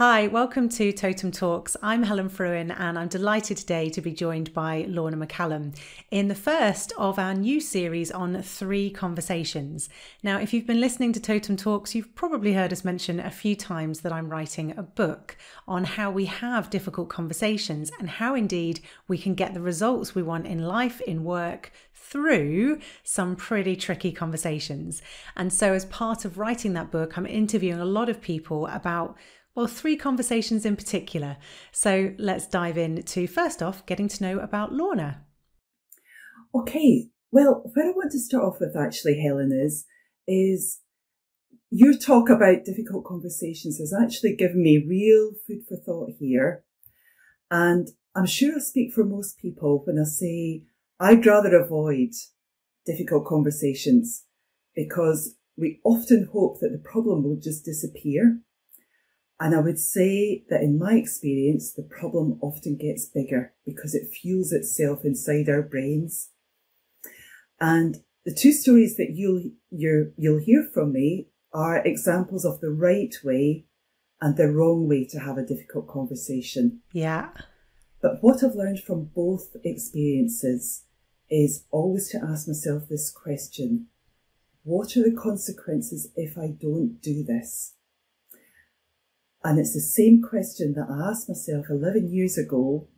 Hi, welcome to Totem Talks. I'm Helen Fruin and I'm delighted today to be joined by Lorna McCallum in the first of our new series on three conversations. Now, if you've been listening to Totem Talks, you've probably heard us mention a few times that I'm writing a book on how we have difficult conversations and how indeed we can get the results we want in life, in work, through some pretty tricky conversations. And so, as part of writing that book, I'm interviewing a lot of people about well, three conversations in particular. So let's dive in to first off getting to know about Lorna. Okay, well, what I want to start off with actually, Helen, is is your talk about difficult conversations has actually given me real food for thought here. And I'm sure I speak for most people when I say I'd rather avoid difficult conversations because we often hope that the problem will just disappear and I would say that in my experience, the problem often gets bigger because it fuels itself inside our brains. And the two stories that you'll, you will hear from me are examples of the right way and the wrong way to have a difficult conversation. Yeah. But what I've learned from both experiences is always to ask myself this question. What are the consequences if I don't do this? And it's the same question that I asked myself 11 years ago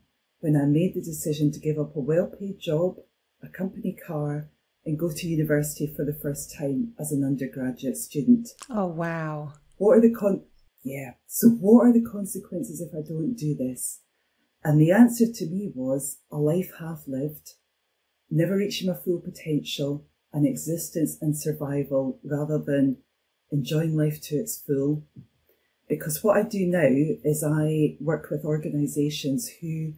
when I made the decision to give up a well paid job, a company car, and go to university for the first time as an undergraduate student. Oh, wow. What are the con, yeah. So what are the consequences if I don't do this? And the answer to me was a life half lived, never reaching my full potential, an existence and survival rather than enjoying life to its full because what I do now is I work with organisations who,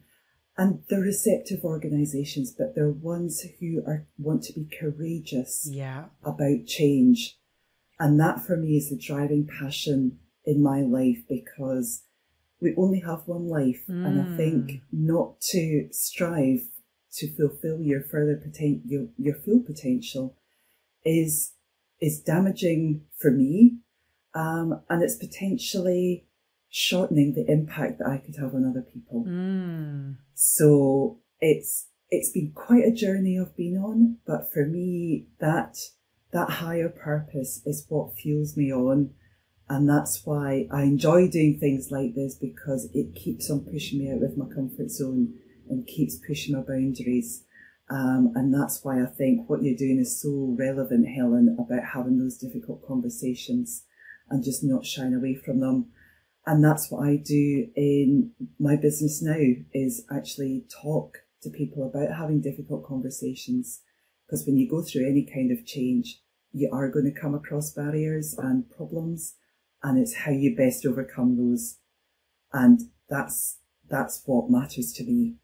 and they're receptive organisations, but they're ones who are want to be courageous yeah. about change, and that for me is the driving passion in my life because we only have one life, mm. and I think mm. not to strive to fulfil your further potential, your, your full potential, is is damaging for me um, and it's potentially shortening the impact that I could have on other people. Mm. So it's it's been quite a journey I've been on, but for me, that that higher purpose is what fuels me on. And that's why I enjoy doing things like this because it keeps on pushing me out of my comfort zone and keeps pushing my boundaries. Um, and that's why I think what you're doing is so relevant, Helen, about having those difficult conversations and just not shying away from them. And that's what I do in my business now is actually talk to people about having difficult conversations. Because when you go through any kind of change, you are going to come across barriers and problems and it's how you best overcome those. And that's, that's what matters to me.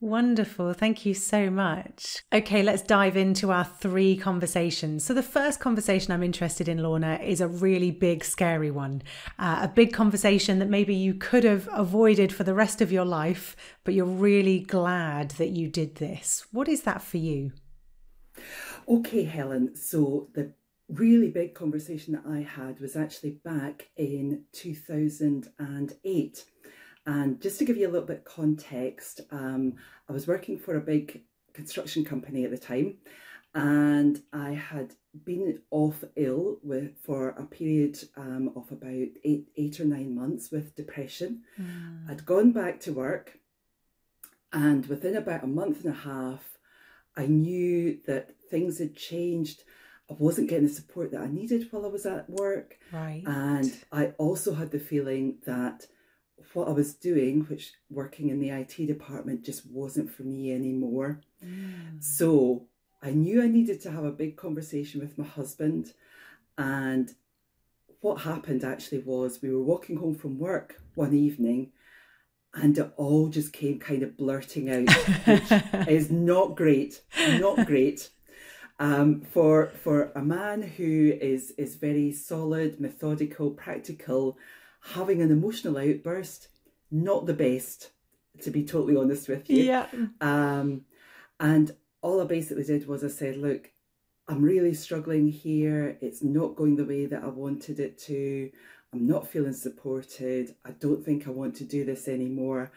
Wonderful. Thank you so much. Okay, let's dive into our three conversations. So, the first conversation I'm interested in, Lorna, is a really big, scary one. Uh, a big conversation that maybe you could have avoided for the rest of your life, but you're really glad that you did this. What is that for you? Okay, Helen. So, the really big conversation that I had was actually back in 2008. And just to give you a little bit of context, um, I was working for a big construction company at the time, and I had been off ill with for a period um, of about eight, eight or nine months with depression. Mm. I'd gone back to work, and within about a month and a half, I knew that things had changed. I wasn't getting the support that I needed while I was at work. Right. And I also had the feeling that what I was doing, which working in the IT department just wasn't for me anymore. Mm. So I knew I needed to have a big conversation with my husband. And what happened actually was we were walking home from work one evening and it all just came kind of blurting out, which is not great, not great. Um, for for a man who is is very solid, methodical, practical, having an emotional outburst, not the best, to be totally honest with you. Yeah. Um, and all I basically did was I said, look, I'm really struggling here. It's not going the way that I wanted it to. I'm not feeling supported. I don't think I want to do this anymore.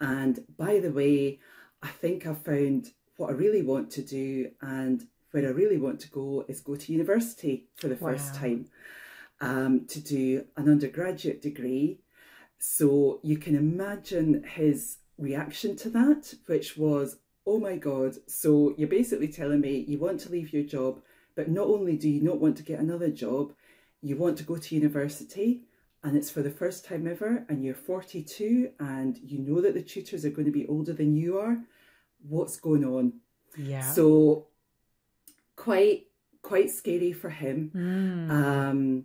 And by the way, I think I've found what I really want to do and where I really want to go is go to university for the first time um, to do an undergraduate degree. So you can imagine his reaction to that, which was, oh my God, so you're basically telling me you want to leave your job, but not only do you not want to get another job, you want to go to university and it's for the first time ever and you're 42 and you know that the tutors are going to be older than you are. What's going on? Yeah. So quite quite scary for him. Mm. Um,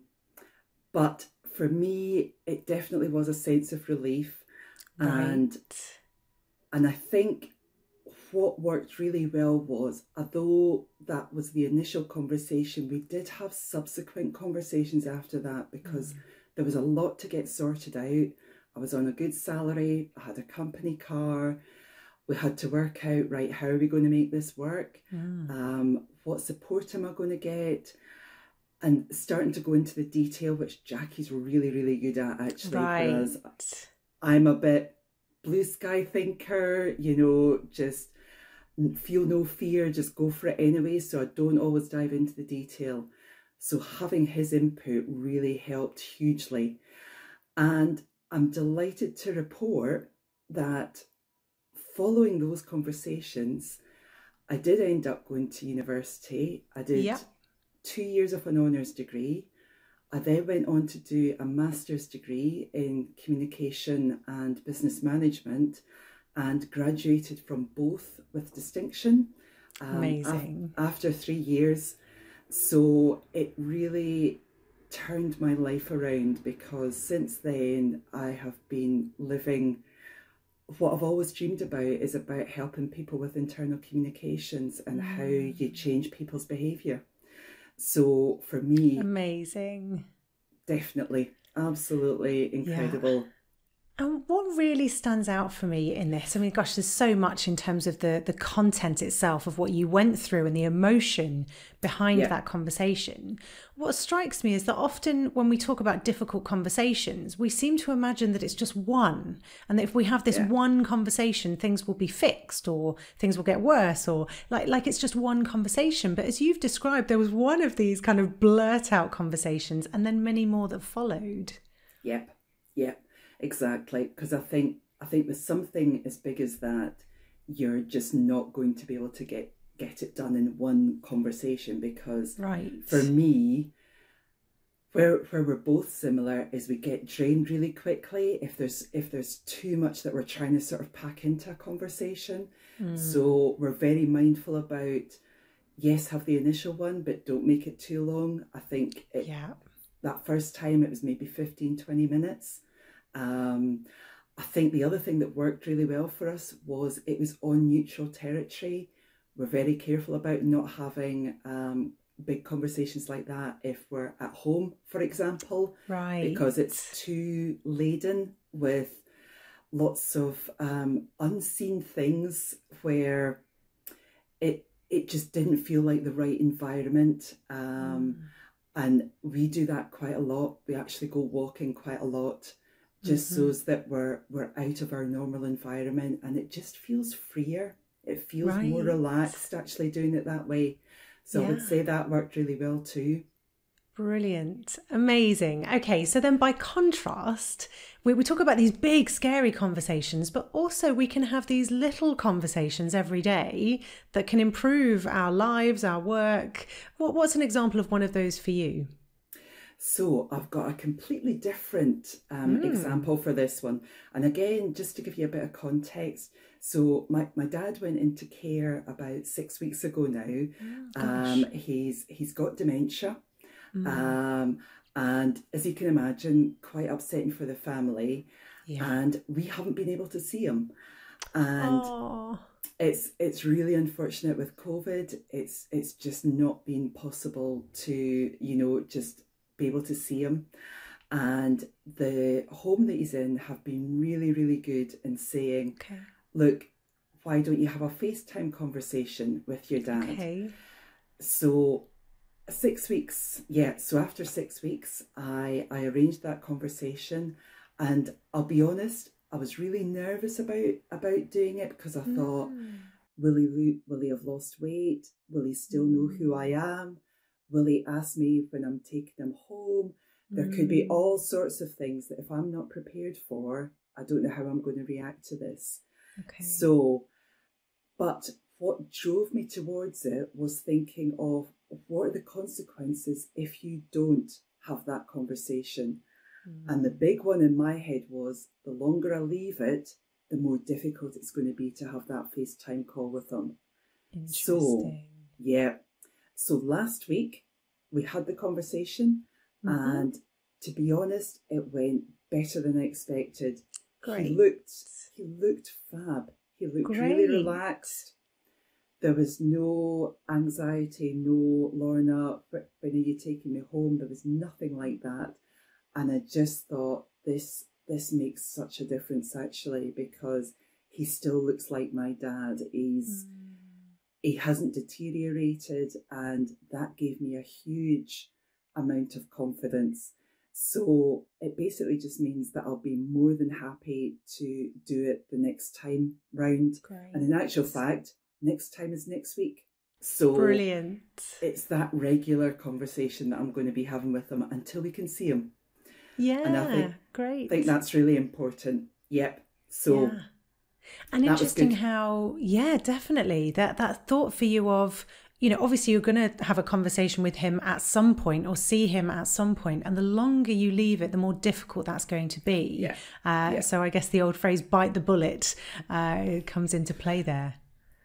but for me, it definitely was a sense of relief, and Right. and I think what worked really well was, although that was the initial conversation, we did have subsequent conversations after that because there was a lot to get sorted out. I was on a good salary. I had a company car. We had to work out right how are we going to make this work Mm. um, what support am I going to get? And starting to go into the detail, which Jackie's really, really good at actually. Right. Whereas I'm a bit blue sky thinker, you know, just feel no fear, just go for it anyway. So I don't always dive into the detail. So having his input really helped hugely. And I'm delighted to report that following those conversations, I did end up going to university. I did Yep. Two years of an honours degree. I then went on to do a master's degree in communication and business management and graduated from both with distinction. um, af- Amazing. after three years. So it really turned my life around because since then I have been living what I've always dreamed about is about helping people with internal communications and how you change people's behaviour. So for me, Amazing. definitely, absolutely incredible. And what really stands out for me in this, I mean, gosh, there's so much in terms of the the content itself of what you went through and the emotion behind Yeah. that conversation. What strikes me is that often when we talk about difficult conversations, we seem to imagine that it's just one, and that if we have this Yeah. one conversation, things will be fixed or things will get worse, or like like it's just one conversation. But as you've described, there was one of these kind of blurt out conversations, and then many more that followed. Yep, yep, exactly. Because I think I think with something as big as that, you're just not going to be able to get get it done in one conversation. Because Right. for me, where where we're both similar is we get drained really quickly if there's if there's too much that we're trying to sort of pack into a conversation. Hmm. So we're very mindful about yes, have the initial one, but don't make it too long. I think it, yeah. that first time it was maybe 15 20 minutes um, i think the other thing that worked really well for us was it was on neutral territory. We're very careful about not having um, big conversations like that if we're at home for example Right. because it's too laden with lots of um, unseen things where it it just didn't feel like the right environment. Um, and we do that quite a lot. We actually go walking quite a lot just mm-hmm. so that we're we're out of our normal environment and it just feels freer it feels more relaxed actually doing it that way so i would say that worked really well too Brilliant. Amazing. Okay, so then by contrast, we, we talk about these big, scary conversations, but also we can have these little conversations every day that can improve our lives, our work. What, what's an example of one of those for you? So I've got a completely different um, example for this one. And again, just to give you a bit of context, so my, my dad went into care about six weeks ago now. um, he's he's got dementia. Um, and as you can imagine, quite upsetting for the family. Yeah. And we haven't been able to see him. And Oh, it's it's really unfortunate with COVID. It's it's just not been possible to you know just be able to see him. And the home that he's in have been really really good in saying, okay. look, why don't you have a FaceTime conversation with your dad? Okay. So Six weeks, yeah. So after six weeks, I I arranged that conversation, and I'll be honest, I was really nervous about about doing it because I thought, Mm. will he will he have lost weight? Will he still know who I am? Will he ask me when I'm taking them home? There could be Mm. all sorts of things that if I'm not prepared for, I don't know how I'm going to react to this. Okay. So, but what drove me towards it was thinking of what are the consequences if you don't have that conversation. And the big one in my head was the longer I leave it, the more difficult it's going to be to have that FaceTime call with them. So, yeah. So last week we had the conversation, Mhm. and to be honest, it went better than I expected. Great. He looked he looked fab. He looked really relaxed. There was no anxiety, no Lorna, wh- when are you taking me home? There was nothing like that. And I just thought this this makes such a difference actually because he still looks like my dad. He's Mm. He hasn't deteriorated and that gave me a huge amount of confidence so it basically just means that i'll be more than happy to do it the next time round Great. and in actual fact next time is next week so Brilliant. it's that regular conversation that i'm going to be having with him until we can see him Yeah. and I think- great. i think that's really important yep so Yeah. And that interesting how, yeah, definitely that that thought for you of, you know, obviously you're going to have a conversation with him at some point or see him at some point, and the longer you leave it, the more difficult that's going to be. Yeah. Uh, Yeah. So I guess the old phrase "bite the bullet" uh, comes into play there.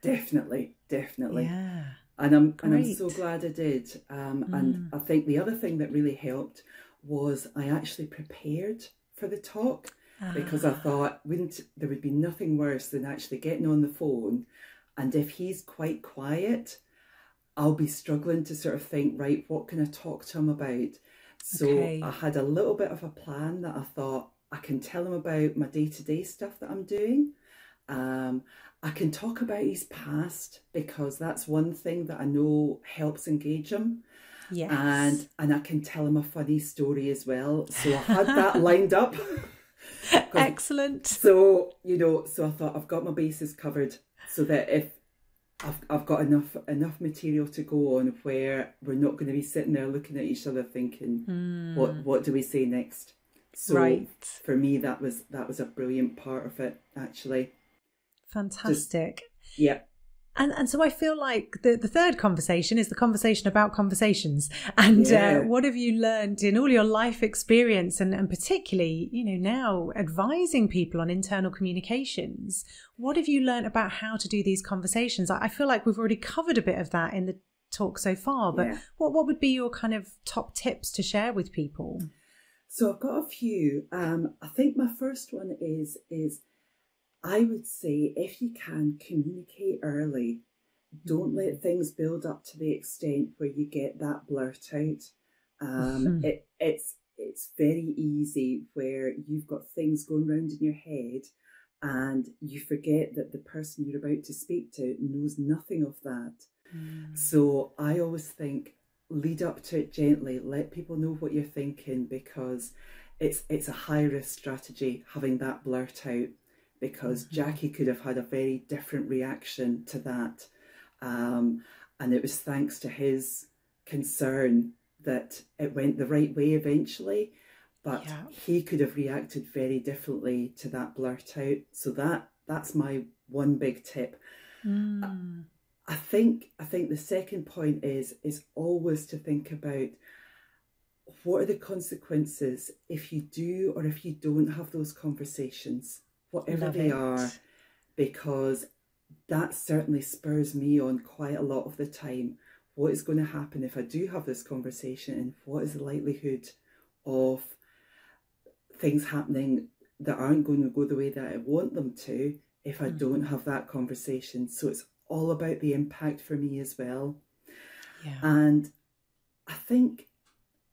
definitely definitely Yeah. and I'm and I'm so glad I did. Um, And I think the other thing that really helped was I actually prepared for the talk because I thought wouldn't there would be nothing worse than actually getting on the phone, and if he's quite quiet, I'll be struggling to sort of think right, what can I talk to him about? So Okay. I had a little bit of a plan that I thought I can tell him about my day to day stuff that I'm doing. Um, I can talk about his past because that's one thing that I know helps engage him. yes. And and I can tell him a funny story as well. So I had that lined up. Excellent. so you know, so I thought I've got my bases covered, so that if I've I've got enough enough material to go on where we're not going to be sitting there looking at each other thinking, hmm. what what do we say next? So. Right. for me, that was that was a brilliant part of it actually. Fantastic. Yeah, And and so I feel like the, the third conversation is the conversation about conversations. And Yeah. uh, what have you learned in all your life experience and, and particularly, you know, now advising people on internal communications? What have you learned about how to do these conversations? I I feel like we've already covered a bit of that in the talk so far, but Yeah. what, what would be your kind of top tips to share with people? So I've got a few. Um, I think my first one is is I would say if you can communicate early, don't let things build up to the extent where you get that blurt out. Um, Mhm. it, it's it's very easy where you've got things going round in your head and you forget that the person you're about to speak to knows nothing of that. So I always think lead up to it gently, let people know what you're thinking because it's it's a high risk strategy having that blurt out because Jackie could have had a very different reaction to that. Um, and it was thanks to his concern that it went the right way eventually. But Yeah. he could have reacted very differently to that blurt out. So that that's my one big tip. Mm. I think I think the second point is is always to think about what are the consequences if you do or if you don't have those conversations, whatever Love they it. are, because that certainly spurs me on quite a lot of the time. What is going to happen if I do have this conversation, and what is the likelihood of things happening that aren't going to go the way that I want them to if I mm. don't have that conversation? So it's all about the impact for me as well. Yeah. And I think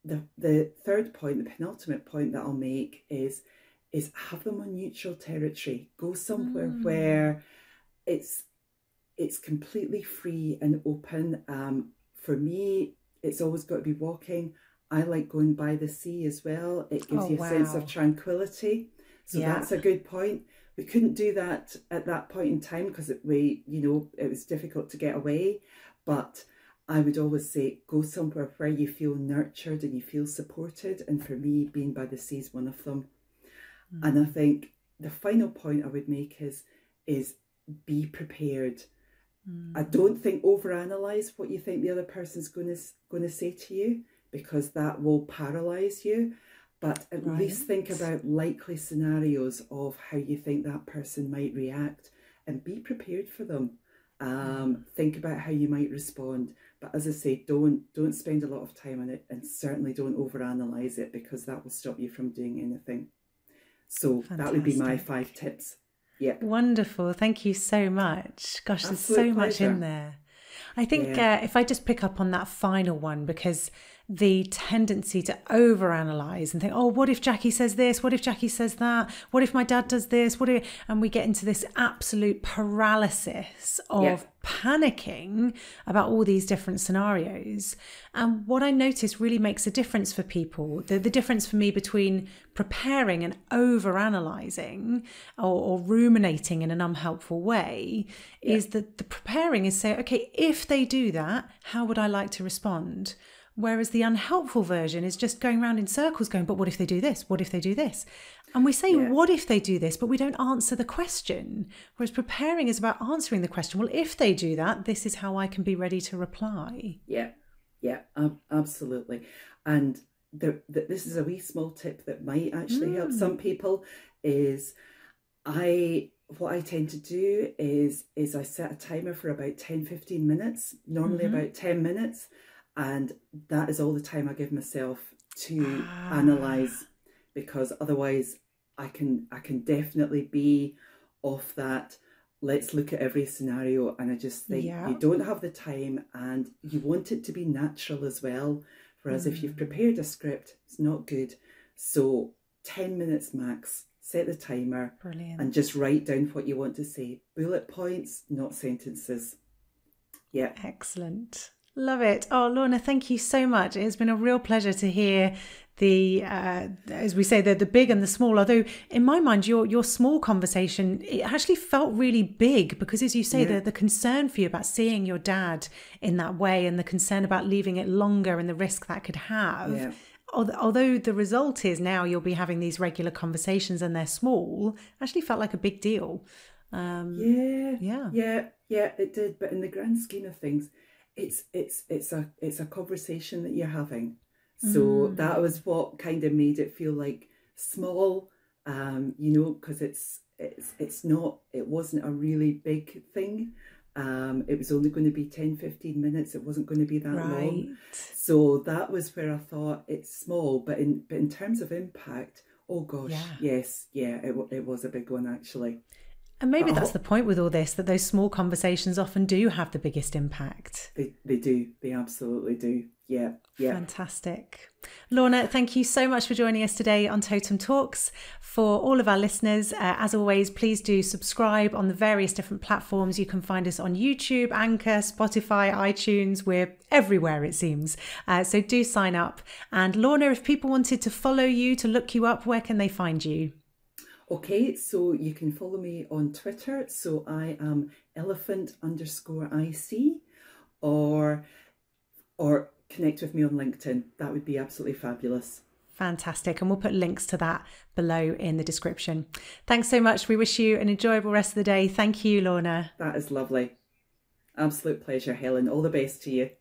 the the third point, the penultimate point that I'll make is is have them on neutral territory. Go somewhere Mm. where it's it's completely free and open. Um, for me, it's always got to be walking. I like going by the sea as well. It gives Oh, you a sense of tranquility. So Yeah. that's a good point. We couldn't do that at that point in time because we, you know, it was difficult to get away. But I would always say go somewhere where you feel nurtured and you feel supported. And for me, being by the sea is one of them. Hmm. And I think the final point I would make is is be prepared. Hmm. I don't think overanalyze what you think the other person's going to going to say to you because that will paralyze you. But at least think about likely scenarios of how you think that person might react and be prepared for them. Um, hmm. think about how you might respond. But as I say, don't don't spend a lot of time on it and certainly don't overanalyze it because that will stop you from doing anything. So that would be my five tips. Yeah. Wonderful. Thank you so much. Gosh, there's so Absolute much in there. I think Yeah. uh, if I just pick up on that final one, because the tendency to overanalyze and think, oh, what if Jackie says this? What if Jackie says that? What if my dad does this? What if, and we get into this absolute paralysis of Yeah. panicking about all these different scenarios. And what I notice really makes a difference for people. The, the difference for me between preparing and over analyzing or, or ruminating in an unhelpful way is that the preparing is say, okay, if they do that, how would I like to respond? Whereas the unhelpful version is just going around in circles, going, but what if they do this? What if they do this? And we say, Yeah. what if they do this? But we don't answer the question. Whereas preparing is about answering the question. Well, if they do that, this is how I can be ready to reply. Yeah, yeah, ab- absolutely. And the, the, this is a wee small tip that might actually help some people. Is I what I tend to do is is I set a timer for about 10, 15 minutes, normally Mhm. about 10 minutes, and that is all the time I give myself to Ah. analyze because otherwise I can I can definitely be off that let's look at every scenario and I just think Yeah. you don't have the time and you want it to be natural as well. Whereas if Mm. you've prepared a script, it's not good. So 10 minutes max, set the timer Brilliant. and just write down what you want to say. Bullet points, not sentences. Yeah. Excellent. Love it. Oh, Lorna, thank you so much. It's been a real pleasure to hear the, uh, as we say, the the big and the small. Although in my mind, your your small conversation it actually felt really big because, as you say, Yeah. the the concern for you about seeing your dad in that way and the concern about leaving it longer and the risk that could have. Yeah. Although the result is now you'll be having these regular conversations and they're small, actually felt like a big deal. Um, Yeah. Yeah. Yeah, yeah, it did. But in the grand scheme of things, it's it's it's a it's a conversation that you're having. So Mm. that was what kind of made it feel like small, um, you know, because it's it's it's not it wasn't a really big thing. Um, it was only going to be 10, 15 minutes. It wasn't going to be that long. So that was where I thought it's small, but in but in terms of impact, oh gosh, Yeah. yes, yeah, it it was a big one actually. And maybe that's the point with all this that those small conversations often do have the biggest impact. They they do. They absolutely do. Yeah. Yeah. Fantastic. Lorna, thank you so much for joining us today on Totem Talks. For all of our listeners, uh, as always, please do subscribe on the various different platforms. You can find us on YouTube, Anchor, Spotify, iTunes. We're everywhere, it seems. Uh, so do sign up. And Lorna, if people wanted to follow you, to look you up, where can they find you? Okay, so you can follow me on Twitter. So I am elephant underscore IC or or connect with me on LinkedIn. That would be absolutely fabulous. Fantastic. And we'll put links to that below in the description. Thanks so much. We wish you an enjoyable rest of the day. Thank you, Lorna. That is lovely. Absolute pleasure, Helen. All the best to you.